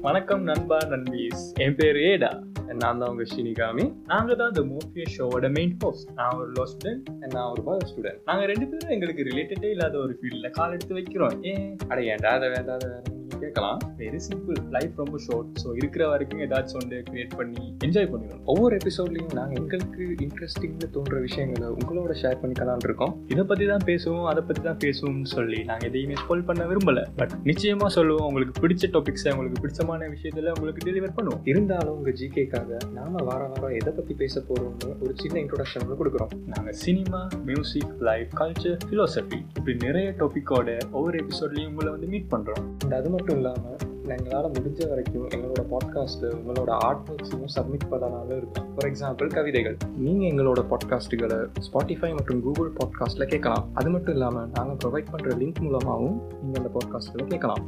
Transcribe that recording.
வணக்கம் நண்பா நண்பீஸ். என் பேர் ஏடா. நான் தான் உங்க ஷினிகாமி நாங்க தான் இந்த மோஃபியா ஷோவோட மெயின் ஹோஸ்ட் நான் ஒரு லோ ஸ்டூடெண்ட் நான் ஒரு பாய் ஸ்டூடெண்ட் நாங்க ரெண்டு பேரும் எங்களுக்கு ரிலேட்டடே இல்லாத ஒரு ஃபீல்டில் கால் எடுத்து வைக்கிறோம். ஏன்? அட ஏன்டா அதை வேண்டாத வேற கேட்கலாம். வெரி சிம்பிள் லைஃப் ரொம்ப ஷார்ட் ஸோ இருக்கிற வரைக்கும் ஏதாச்சும் ஒன்று கிரியேட் பண்ணி என்ஜாய் பண்ணிடணும். ஒவ்வொரு எபிசோட்லையும் நாங்கள் எங்களுக்கு இன்ட்ரெஸ்டிங்னு தோன்ற விஷயங்களை உங்களோட ஷேர் பண்ணிக்கலாம்னு இருக்கோம். இதை பற்றி தான் பேசுவோம் அதை பற்றி தான் பேசுவோம்னு சொல்லி நாங்கள் எதையுமே ஸ்போல் பண்ண விரும்பலை. பட் நிச்சயமாக சொல்லுவோம் உங்களுக்கு பிடிச்ச டாபிக்ஸை உங்களுக்கு பிடிச்சமான விஷயத்தில் உங்களுக்கு டெலிவர் பண்ணுவோம். இருந்தாலும் உங்கள் ஜிகேக்காக நாம வார வாரம் எதை பற்றி பேச போகிறோம்னு ஒரு சின்ன இன்ட்ரோடக்ஷன் கொடுக்குறோம். நாங்கள் cinema music life culture philosophy இப்படி நிறைய டாப்பிக்கோட ஒவ்வொரு எபிசோட்லையும் உங்களை வந்து மீட் பண்ணுறோம் அது மட்டும் மட்டும் இல்லாமல் எங்களால் முடிஞ்ச வரைக்கும் எங்களோட பாட்காஸ்ட்டு உங்களோட ஆர்ட் ஒர்க்ஸையும் சப்மிட் பண்ணனாலும் இருக்கும் ஃபார் எக்ஸாம்பிள் கவிதைகள். நீங்கள் எங்களோட பாட்காஸ்ட்டுகளை ஸ்பாட்டிஃபை மற்றும் கூகுள் பாட்காஸ்ட்டில் கேட்கலாம். அது மட்டும் இல்லாமல் நாங்கள் ப்ரொவைட் பண்ணுற லிங்க் மூலமாகவும் நீங்கள் அந்த பாட்காஸ்ட்டில் கேட்கலாம்.